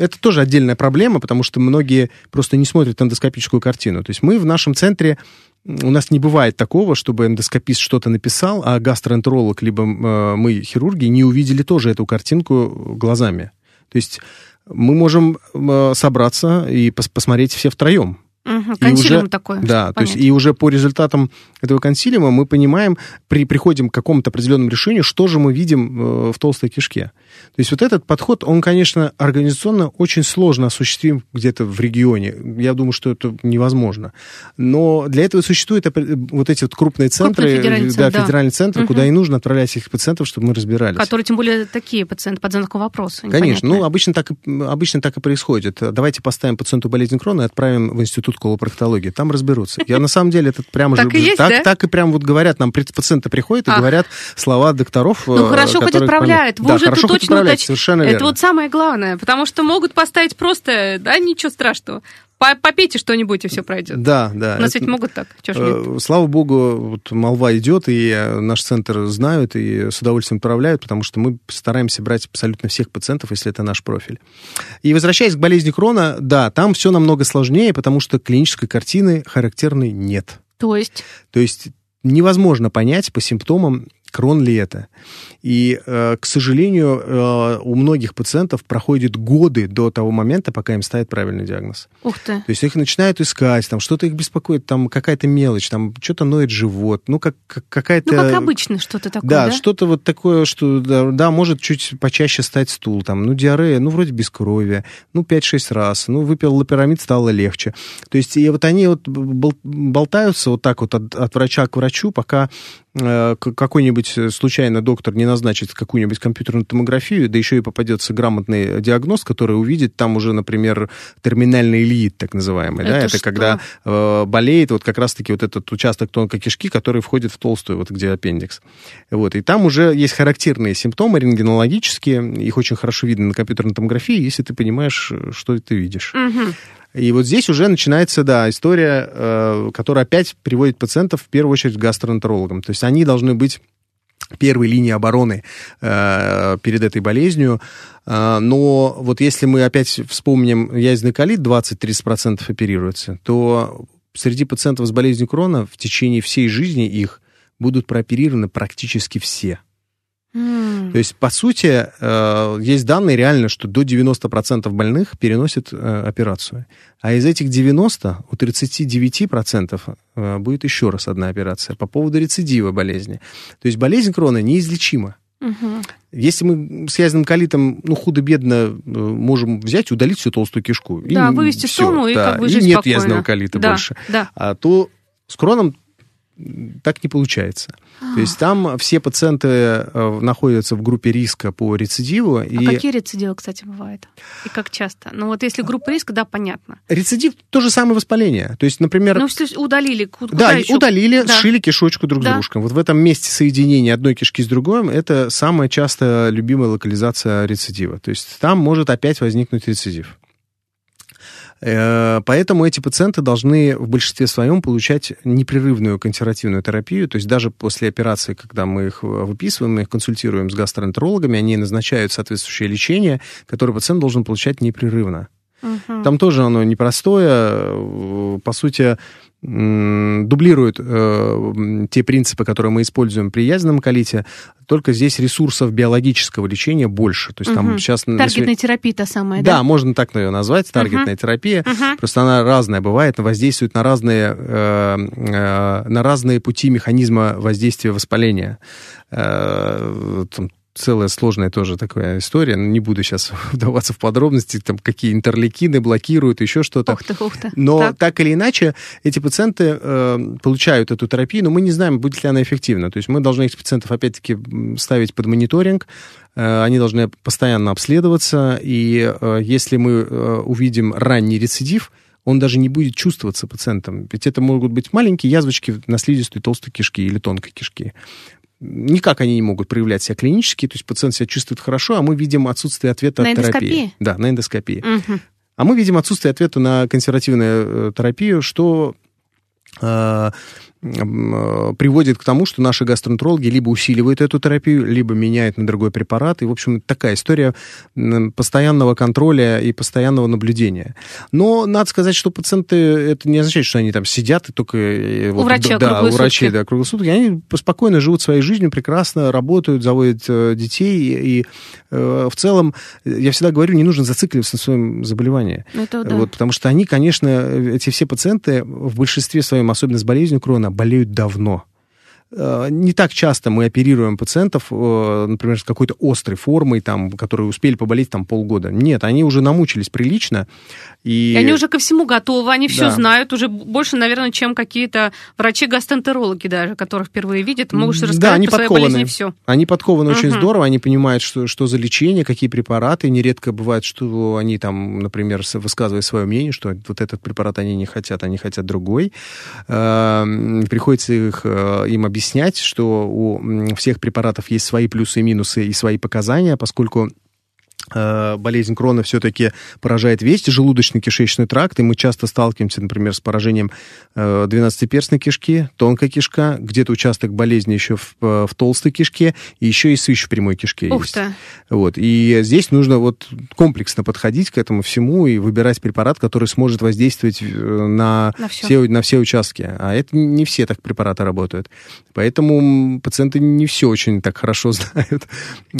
Это тоже отдельная проблема, потому что многие просто не смотрят эндоскопическую картину. То есть мы в нашем центре у нас не бывает такого, чтобы эндоскопист что-то написал, а гастроэнтеролог, либо э, мы, хирурги, не увидели тоже эту картинку глазами. То есть мы можем э, собраться и пос посмотреть все втроем. Угу, консилиум такой. Да, то есть и уже по результатам этого консилиума мы понимаем, при, приходим к какому-то определенному решению, что же мы видим э, в толстой кишке. То есть вот этот подход, он, конечно, организационно очень сложно осуществим где-то в регионе. Я думаю, что это невозможно. Но для этого существуют вот эти вот крупные центры, федеральный да, центр, да. федеральные центры, угу. куда и нужно отправлять этих пациентов, чтобы мы разбирались. Которые, тем более, такие пациенты под знаком вопроса. Конечно, ну, обычно так, обычно так и происходит. Давайте поставим пациенту болезнь крона и отправим в институт колопроктологии. Там разберутся. Я на самом деле это прямо же... Так и так прям вот говорят, нам пациенты приходят и говорят слова докторов. Ну, хорошо, хоть отправляют. Вы уже тут точно уточ... Совершенно Это вот самое главное, потому что могут поставить просто, да, ничего страшного. Попейте что-нибудь, и все пройдет. Да, да. У нас это, ведь могут так. Чего ж нет? Э, слава богу, вот молва идет, и наш центр знают, и с удовольствием отправляют, потому что мы стараемся брать абсолютно всех пациентов, если это наш профиль. И возвращаясь к болезни Крона, да, там все намного сложнее, потому что клинической картины характерной нет. То есть? То есть невозможно понять по симптомам, крон ли это. И, э, к сожалению, э, у многих пациентов проходят годы до того момента, пока им ставят правильный диагноз. Ух ты. То есть их начинают искать, там что-то их беспокоит, там какая-то мелочь, там что-то ноет живот, ну как, как какая-то... Ну как обычно что-то такое, да? да? что-то вот такое, что, да, да, может чуть почаще стать стул, там, ну диарея, ну вроде без крови, ну 5-6 раз, ну выпил лапирамид, стало легче. То есть и вот они вот болтаются вот так вот от, от врача к врачу, пока э, какой-нибудь случайно доктор не назначит какую-нибудь компьютерную томографию, да еще и попадется грамотный диагноз, который увидит там уже, например, терминальный лид, так называемый. Это да? что? Это когда э, болеет вот как раз-таки вот этот участок тонкой кишки, который входит в толстую, вот где аппендикс. Вот. И там уже есть характерные симптомы рентгенологические, их очень хорошо видно на компьютерной томографии, если ты понимаешь, что ты видишь. Угу. И вот здесь уже начинается, да, история, э, которая опять приводит пациентов в первую очередь к гастроэнтерологам. То есть они должны быть первой линии обороны э, перед этой болезнью. Э, но вот если мы опять вспомним язвенный колит, 20-30% оперируется, то среди пациентов с болезнью Крона в течение всей жизни их будут прооперированы практически все. То есть, по сути, э, есть данные реально, что до 90% больных переносят э, операцию. А из этих 90 у 39% э, будет еще раз одна операция по поводу рецидива болезни. То есть болезнь крона неизлечима. Мгм. Если мы с язвенным колитом, ну, худо-бедно можем взять, удалить всю толстую кишку. и Да, вывести всё, стому и да, как бы и жить нет спокойно. язвенного колита Да, больше. да. А то с кроном так не получается. То есть там все пациенты э, находятся в группе риска по рецидиву. А и какие рецидивы, кстати, бывают? И как часто? Ну вот если группа риска, да, понятно. рецидив то же самое воспаление. То есть, например, Ну, если удалили, ку- куда да, еще? удалили, Да. сшили кишочку друг с Да. дружкой. Вот в этом месте соединения одной кишки с другой это самая часто любимая локализация рецидива. То есть там может опять возникнуть рецидив. Э, Поэтому эти пациенты должны в большинстве своем получать непрерывную консервативную терапию, то есть даже после операции, когда мы их выписываем, мы их консультируем с гастроэнтерологами, они назначают соответствующее лечение, которое пациент должен получать непрерывно. Мгм. Там тоже оно непростое, э, по сути, дублирует э, те принципы, которые мы используем при язвенном колите, только здесь ресурсов биологического лечения больше. То есть там Мгм. сейчас... на Таргетная терапия та самая, да, да? можно так ее назвать, таргетная терапия. Мгм. Просто она разная бывает, воздействует на разные, э, э, на разные пути механизма воздействия воспаления. Э, там, целая сложная тоже такая история. Не буду сейчас вдаваться в подробности, там, какие интерлейкины блокируют, еще что-то. Ух ты, ух ты. Но Так. так, или иначе, эти пациенты э, получают эту терапию, но мы не знаем, будет ли она эффективна. То есть мы должны этих пациентов, опять-таки, ставить под мониторинг, э, они должны постоянно обследоваться, и э, если мы э, увидим ранний рецидив, он даже не будет чувствоваться пациентом. Ведь это могут быть маленькие язвочки на слизистой толстой кишки или тонкой кишки. Никак они не могут проявлять себя клинически, то есть пациент себя чувствует хорошо, а мы видим отсутствие ответа На от терапии. эндоскопии? Да, на эндоскопии. Мгм. А мы видим отсутствие ответа на консервативную э, терапию, что э, приводит к тому, что наши гастроэнтерологи либо усиливают эту терапию, либо меняют на другой препарат. И, в общем, такая история постоянного контроля и постоянного наблюдения. Но надо сказать, что пациенты, это не означает, что они там сидят и только... э, У врача да, круглые у врачей, сутки. да, круглые сутки. Они спокойно живут своей жизнью, прекрасно работают, заводят э, детей. И э, в целом, э, я всегда говорю, не нужно зацикливаться на своем заболевании. Это да. Вот, потому что они, конечно, эти все пациенты в большинстве своем, особенно с болезнью Крона, болеют давно. Э, Не так часто мы оперируем пациентов, э, например, с какой-то острой формой, там, которые успели поболеть там полгода. Нет, они уже намучились прилично. И, И они уже ко всему готовы, они все Да. знают уже больше, наверное, чем какие-то врачи-гастроэнтерологи даже, которых впервые видят, могут Да, рассказать они про свои подкованы. болезни и все. Они подкованы очень Мгм. здорово, они понимают, что, что за лечение, какие препараты. Нередко бывает, что они там, например, высказывают свое мнение, что вот этот препарат они не хотят, они хотят другой. Эм, Приходится их, э, им объяснять, что у всех препаратов есть свои плюсы и минусы и свои показания, поскольку болезнь Крона все-таки поражает весь желудочно-кишечный тракт, и мы часто сталкиваемся, например, с поражением э, двенадцатиперстной кишки, тонкой кишка, где-то участок болезни еще в, э, в толстой кишке, и еще и в прямой кишке Ух есть. ты. Вот. И здесь нужно вот комплексно подходить к этому всему и выбирать препарат, который сможет воздействовать э, на, На всё. все, на все участки. А это не все так препараты работают. Поэтому пациенты не все очень так хорошо знают.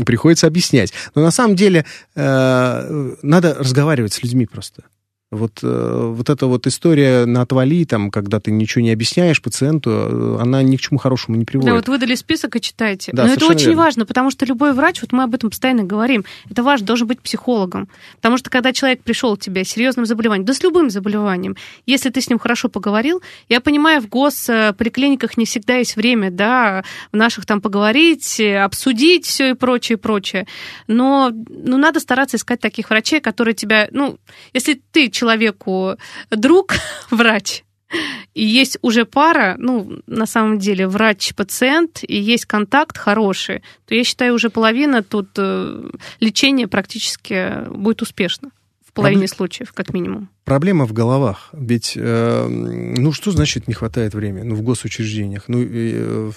Приходится объяснять. Но на самом деле э, надо разговаривать с людьми просто. Вот, э, вот эта вот история на отвали, там, когда ты ничего не объясняешь пациенту, э, она ни к чему хорошему не приводит. Да, вот выдали список и читайте. Да, Но это очень верно. важно, потому что любой врач, вот мы об этом постоянно говорим, это важно, должен быть психологом. Потому что когда человек пришел к тебе с серьезным заболеванием, да с любым заболеванием, если ты с ним хорошо поговорил, я понимаю, в госполиклиниках не всегда есть время, да, в наших там поговорить, э, обсудить все и прочее, прочее. Но ну, надо стараться искать таких врачей, которые тебя, ну, если ты человеку друг, врач, и есть уже пара, ну, на самом деле, врач-пациент, и есть контакт хороший, то я считаю, уже половина тут э, лечения практически будет успешно. В половине Пробле- случаев, как минимум. Проблема в головах. Ведь, э, ну, что значит не хватает времени? Ну, в госучреждениях. Ну, э,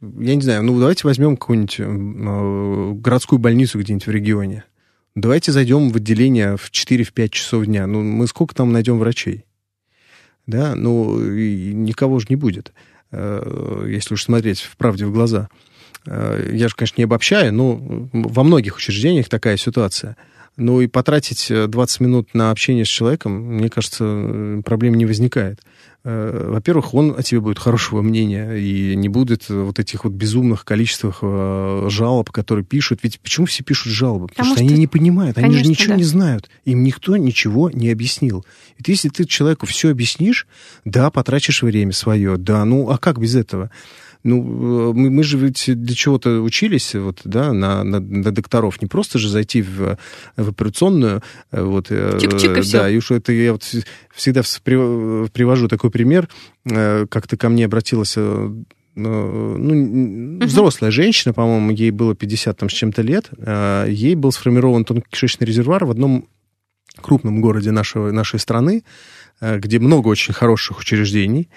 я не знаю, ну, давайте возьмем какую-нибудь э, городскую больницу где-нибудь в регионе. Давайте зайдем в отделение в 4-5 часов дня. Ну, мы сколько там найдем врачей? Да, ну, и никого же не будет, э, если уж смотреть в правде в глаза. Э, Я же, конечно, не обобщаю, но во многих учреждениях такая ситуация. Ну и потратить э, 20 минут на общение с человеком, мне кажется, э, проблем не возникает. Э, Во-первых, он о тебе будет хорошего мнения, и не будет вот этих вот безумных количествах э, жалоб, которые пишут. Ведь почему все пишут жалобы? Потому, Потому что, что- они не понимают, они же Конечно, ничего да. не знают. Им никто ничего не объяснил. Ведь если ты человеку все объяснишь, да, потратишь время свое, да, ну а как без этого? Ну, э, мы, мы же ведь для чего-то учились, вот, да, на, на, на докторов. Не просто же зайти в, в операционную, э, вот, э, Чик-чик да, и уж это я вот вс- всегда вс- при- привожу такой пример. Как-то ко мне обратилась ну, ну, взрослая женщина, по-моему, ей было 50 там, с чем-то лет, ей был сформирован тонкокишечный резервуар в одном крупном городе нашего, нашей страны, э, где много очень хороших учреждений,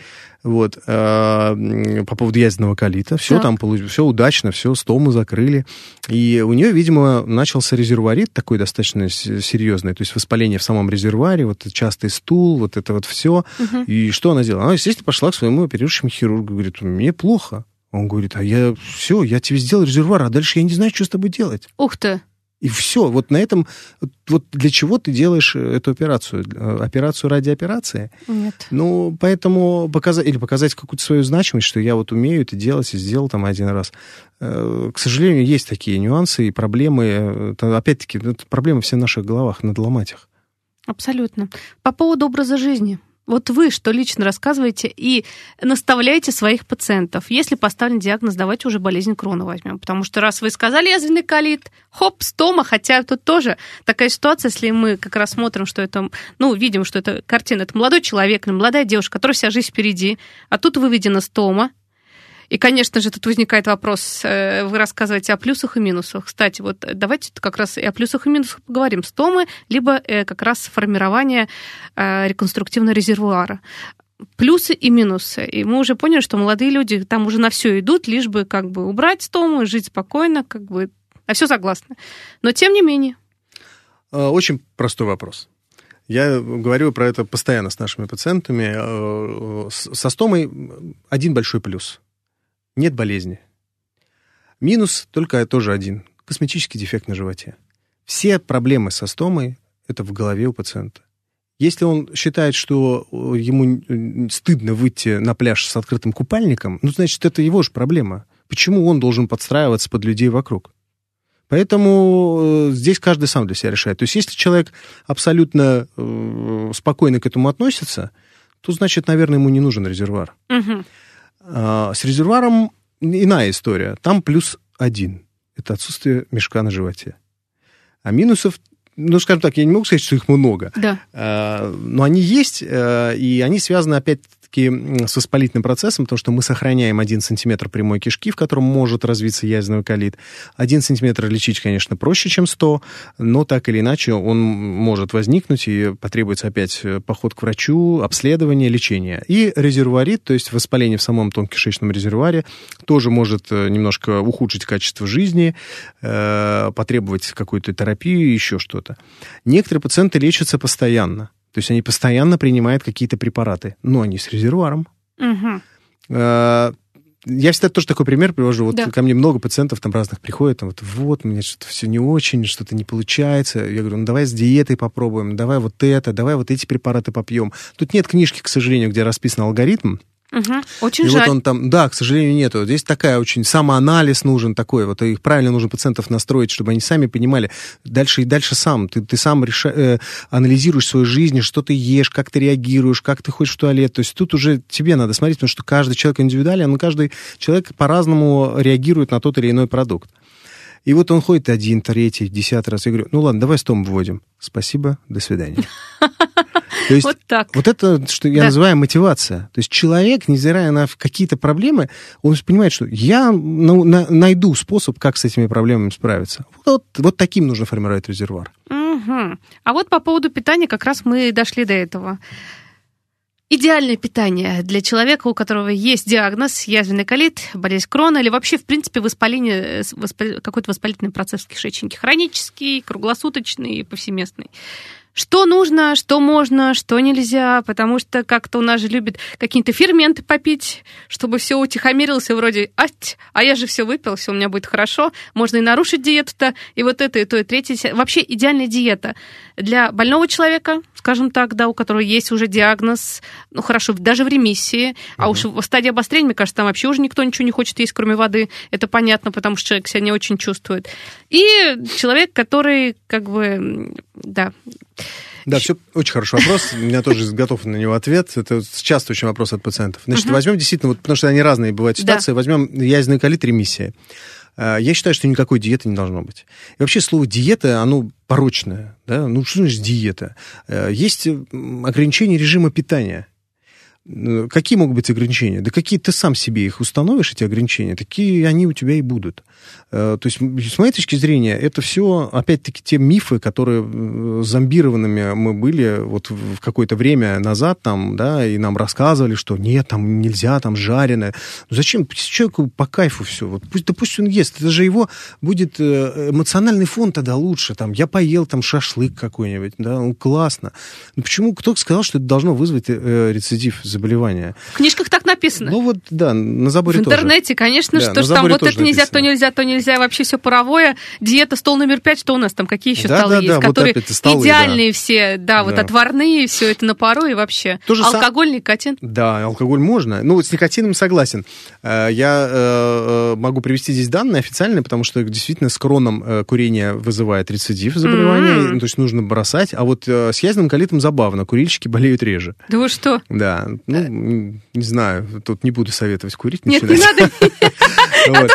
вот, э, по поводу язвенного колита. Все Так. там получилось, все удачно, все, стому закрыли. И у нее, видимо, начался резервуарит такой достаточно серьезный, то есть воспаление в самом резервуаре, вот частый стул, вот это вот все. И что она сделала? Она, естественно, пошла к своему оперирующему хирургу, говорит, мне плохо. Он говорит, а я все, я тебе сделал резервуар, а дальше я не знаю, что с тобой делать. Ух ты! И все. Вот на этом... Вот для чего ты делаешь эту операцию? Операцию ради операции? Нет. Ну, поэтому показать... Или показать какую-то свою значимость, что я вот умею это делать и сделал там один раз. Э, к сожалению, есть такие нюансы и проблемы. Опять-таки, проблемы все в наших головах, надо ломать их. Абсолютно. По поводу образа жизни. Вот вы что лично рассказываете и наставляете своих пациентов. Если поставлен диагноз, давайте уже болезнь крона возьмем. Потому что раз вы сказали язвенный колит, хоп, стома, хотя тут тоже такая ситуация, если мы как раз смотрим, что это, ну, видим, что это картина, это молодой человек, молодая девушка, которая вся жизнь впереди, а тут выведена стома, и, конечно же, тут возникает вопрос, э, вы рассказываете о плюсах и минусах. Кстати, вот давайте как раз и о плюсах и минусах поговорим. Стомы, либо э, как раз формирование э, реконструктивного резервуара плюсы и минусы. И мы уже поняли, что молодые люди там уже на все идут, лишь бы как бы убрать стому жить спокойно, как бы на все согласны. Но тем не менее. Очень простой вопрос. Я говорю про это постоянно с нашими пациентами. Со стомой один большой плюс нет болезни. Минус только тоже один. Косметический дефект на животе. Все проблемы со стомой – это в голове у пациента. Если он считает, что э, ему стыдно выйти на пляж с открытым купальником, ну, значит, это его же проблема. Почему он должен подстраиваться под людей вокруг? Поэтому э, здесь каждый сам для себя решает. То есть, если человек абсолютно э, спокойно к этому относится, то, значит, наверное, ему не нужен резервуар. Угу. А, с резервуаром иная история. Там плюс один. Это отсутствие мешка на животе. А минусов, ну, скажем так, я не могу сказать, что их много. Да. А, но они есть, э, и они связаны, опять все-таки с воспалительным процессом, потому что мы сохраняем 1 сантиметр прямой кишки, в котором может развиться язвенный колит. 1 сантиметр лечить, конечно, проще, чем 100, но так или иначе он может возникнуть, и потребуется опять э, поход к врачу, обследование, лечение. И резервуарит, то есть воспаление в самом тонкишечном резервуаре, тоже может э, немножко ухудшить качество жизни, э, потребовать какую-то терапию, еще что-то. Некоторые пациенты лечатся постоянно. То есть они постоянно принимают какие-то препараты, но они с резервуаром. Угу. Я всегда тоже такой пример привожу. Вот да. ко мне много пациентов там разных приходят, там вот, вот, меня что-то все не очень, что-то не получается. Я говорю, ну давай с диетой попробуем, давай вот это, давай вот эти препараты попьем. Тут нет книжки, к сожалению, где расписан алгоритм, Угу. Очень и жаль. вот он там, да, к сожалению, нету. Здесь такая очень самоанализ нужен такой, вот их правильно нужно пациентов настроить, чтобы они сами понимали дальше и дальше сам. Ты, ты сам реша, э, анализируешь свою жизнь, что ты ешь, как ты реагируешь, как ты ходишь в туалет. То есть тут уже тебе надо смотреть, потому что каждый человек индивидуален, но каждый человек по-разному реагирует на тот или иной продукт. И вот он ходит один, третий, десятый раз. Я говорю, ну ладно, давай стом вводим. Спасибо, до свидания. То есть, вот так. Вот это, что я да. называю мотивация. То есть человек, невзирая на какие-то проблемы, он понимает, что я ну, на, найду способ, как с этими проблемами справиться. Вот, вот таким нужно формировать резервуар. Угу. А вот по поводу питания как раз мы дошли до этого. Идеальное питание для человека, у которого есть диагноз язвенный колит, болезнь крона или вообще, в принципе, воспаление, воспал... какой-то воспалительный процесс в кишечнике. Хронический, круглосуточный, повсеместный что нужно, что можно, что нельзя, потому что как-то у нас же любят какие-то ферменты попить, чтобы все утихомирилось, и вроде, ать, а я же все выпил, все у меня будет хорошо, можно и нарушить диету-то, и вот это, и то, и третье. Вообще идеальная диета для больного человека, скажем так, да, у которого есть уже диагноз, ну хорошо, даже в ремиссии, а уж в стадии обострения, мне кажется, там вообще уже никто ничего не хочет есть, кроме воды, это понятно, потому что человек себя не очень чувствует. И человек, который как бы, да, да, все очень хороший вопрос. У меня тоже готов на него ответ. Это часто очень вопрос от пациентов. Значит, угу. возьмем действительно, вот, потому что они разные бывают ситуации, да. возьмем язвенный колит ремиссия. А, я считаю, что никакой диеты не должно быть. И вообще слово диета, оно порочное. Да? Ну, что значит диета? А, есть ограничения режима питания. Какие могут быть ограничения? Да какие ты сам себе их установишь, эти ограничения, такие они у тебя и будут. Э, то есть, с моей точки зрения, это все, опять-таки, те мифы, которые э, зомбированными мы были вот в какое-то время назад, там, да, и нам рассказывали, что нет, там нельзя, там жареное. Ну, зачем? Человеку по кайфу все. Вот пусть, да пусть он ест. Это же его будет э, эмоциональный фон тогда лучше. Там, я поел там шашлык какой-нибудь, да, ну, классно. Но почему? Кто сказал, что это должно вызвать рецидив? Заболевания. В книжках так написано. Ну вот, да, на заборе В интернете, тоже. конечно, Да, что ж там вот тоже это нельзя, написано. то нельзя, то нельзя, вообще все паровое. Диета стол номер пять, что у нас там, какие еще Да, столы да, есть, да, вот которые опять столы, идеальные все, да, вот Да. отварные, все это на пару и вообще. То же сам- Алкоголь, никотин. Да, алкоголь можно. Ну, вот с никотином согласен. Э, Я э, э, могу привести здесь данные официальные, потому что действительно с кроном курение вызывает рецидив заболевания, ну, то есть нужно бросать. А вот с язным колитом забавно, курильщики болеют реже. Да вы что? Да, ну, не знаю, тут не буду советовать курить. Нет, не начинать. надо. А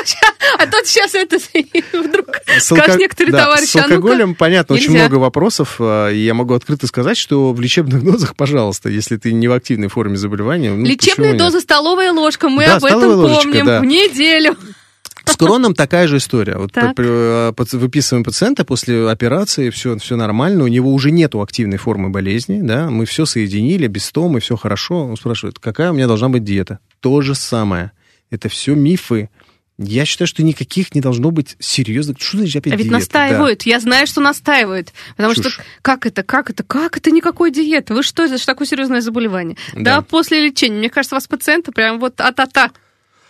а то сейчас это вдруг скажешь некоторые товарищи, С а алкоголем, понятно, очень много вопросов. И я могу открыто сказать, что в лечебных дозах, пожалуйста, если ты не в активной форме заболевания. ну, Лечебная доза столовая ложка, мы об этом помним в неделю. С кроном такая же история. Вот э, выписываем пациента после операции, все, все нормально, у него уже нету активной формы болезни, да, мы все соединили, без стомы, все хорошо. Он спрашивает, какая у меня должна быть диета? То же самое. Это все мифы. Я считаю, что никаких не должно быть серьезных... Что значит опять А ведь диета? настаивают. Я знаю, что настаивают. Потому Чушь. что как это, как это, как это никакой диеты? Вы что, это же такое серьезное заболевание? Да. Да. после лечения. Мне кажется, у вас пациенты прям вот а-та-та.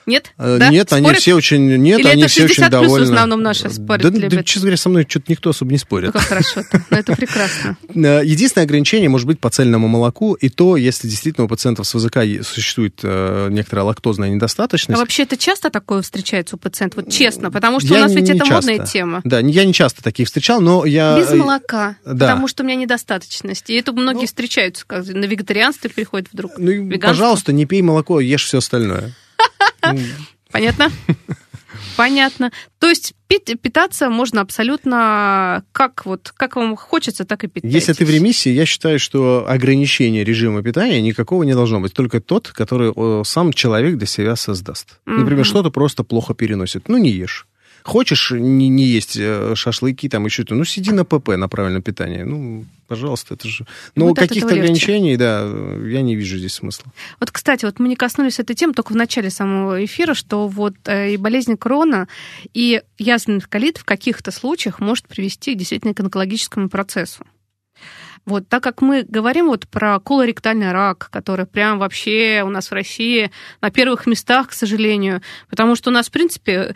Нет? Э, Да? Нет, они Спорят? все очень, нет, Или они это все 60 очень плюс в довольны. основном наши спорят, Да, да, любят? честно говоря, со мной что-то никто особо не Ну, спорит. как хорошо-то. Ну, это прекрасно. Э, Единственное ограничение может быть по цельному молоку, и то, если действительно у пациентов с ВЗК существует э, некоторая лактозная А недостаточность. вообще это часто такое встречается у пациентов? Вот честно, потому что Я у нас ведь это часто. модная тема. Да, я не часто таких встречал, но я... Без молока, да. Ну, потому что у меня недостаточность. И это многие встречаются, как на вегетарианство переходят вдруг. Ну, пожалуйста, не пей молоко, ешь все остальное. Понятно? Понятно. То есть питаться можно абсолютно как вот как вам хочется, так и питать. Если ты в ремиссии, я считаю, что ограничение режима питания никакого не должно быть. Только тот, который э, сам человек для себя создаст. Например, что-то просто плохо переносит. Ну, не ешь. Хочешь не, не есть э, шашлыки, там еще что-то, ну, сиди на ПП, на правильное питание. Ну, пожалуйста, это же... Но Вот от каких-то ограничений, да, я не вижу здесь смысла. Вот, кстати, вот мы не коснулись этой темы только в начале самого эфира, что вот э, и болезнь крона, и язвенный колит в каких-то случаях может привести действительно к онкологическому процессу. Вот, так как мы говорим вот про колоректальный рак, который прям вообще у нас в России на первых местах, к сожалению, потому что у нас, в принципе,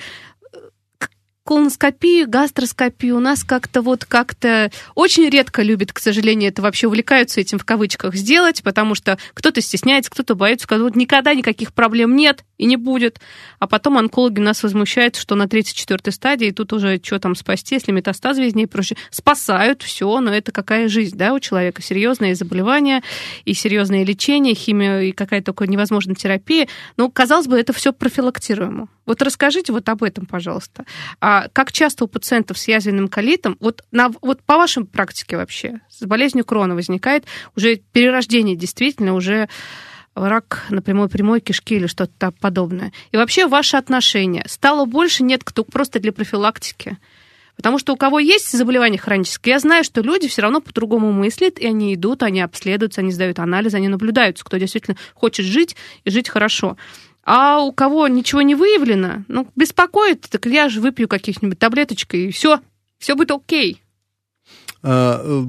колоноскопию, гастроскопию у нас как-то вот как-то очень редко любят, к сожалению, это вообще увлекаются этим в кавычках сделать, потому что кто-то стесняется, кто-то боится, вот никогда никаких проблем нет и не будет. А потом онкологи нас возмущают, что на 34-й стадии тут уже что там спасти, если метастазы везде и прочее. Спасают, все, но это какая жизнь, да, у человека. Серьезные заболевания и серьезное лечение, химия и какая-то невозможная терапия. Ну, казалось бы, это все профилактируемо. Вот расскажите вот об этом, пожалуйста. А как часто у пациентов с язвенным колитом, вот, на, вот по вашей практике вообще, с болезнью крона возникает уже перерождение действительно, уже рак на прямой прямой кишки или что-то подобное. И вообще ваши отношения. Стало больше, нет, кто просто для профилактики. Потому что у кого есть заболевание хроническое, я знаю, что люди все равно по-другому мыслят, и они идут, они обследуются, они сдают анализы, они наблюдаются, кто действительно хочет жить и жить хорошо. А у кого ничего не выявлено, ну, беспокоит, так я же выпью каких-нибудь таблеточек, и все, все будет окей. А, э,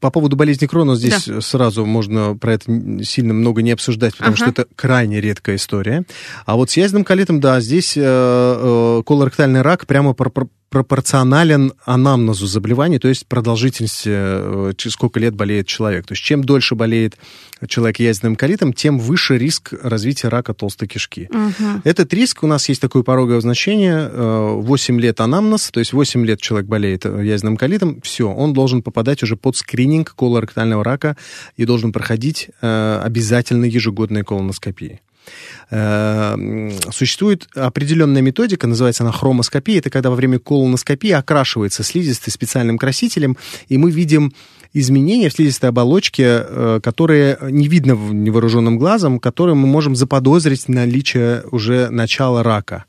По поводу болезни Крона здесь сразу можно про это сильно много не обсуждать, потому Ага. что это крайне редкая история. А вот с язвенным колитом, да, здесь э, э, колоректальный рак прямо пр- пр- пропорционален анамнезу заболевания, то есть продолжительности, э, через сколько лет болеет человек. То есть чем дольше болеет человек язвенным колитом, тем выше риск развития рака толстой кишки. Мгм. Этот риск, у нас есть такое пороговое значение, э, 8 лет анамнез, то есть 8 лет человек болеет э, язвенным колитом, все, он должен попадать уже под скрининг колоректального рака и должен проходить э, обязательно ежегодные колоноскопии. Э, м, Существует определенная методика, называется она хромоскопия. Это когда во время колоноскопии окрашивается слизистый специальным красителем, и мы видим изменения в слизистой оболочке, э, которые не видно невооруженным глазом, которые мы можем заподозрить наличие уже начала рака.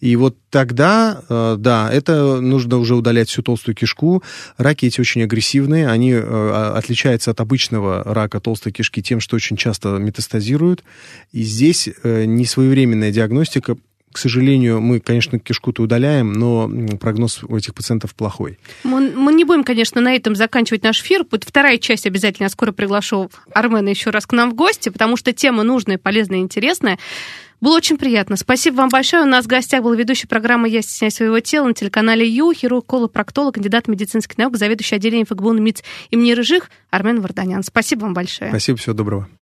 И вот тогда, э, да, это нужно уже удалять всю толстую кишку. Раки эти очень агрессивные, они э, отличаются от обычного рака толстой кишки тем, что очень часто метастазируют. И здесь несвоевременная диагностика К сожалению, мы, конечно, кишку-то удаляем, но прогноз у этих пациентов плохой. Мы, мы не будем, конечно, на этом заканчивать наш эфир. Будет вторая часть обязательно. Я скоро приглашу Армена еще раз к нам в гости, потому что тема нужная, полезная интересная. Было очень приятно. Спасибо вам большое. У нас в гостях был ведущий программы «Я стесняюсь своего тела» на телеканале Ю, хирург, колопроктолог, кандидат медицинских наук, заведующий отделением ФГБУ МИЦ имени Рыжих Армен Варданян. Спасибо вам большое. Спасибо, всего доброго.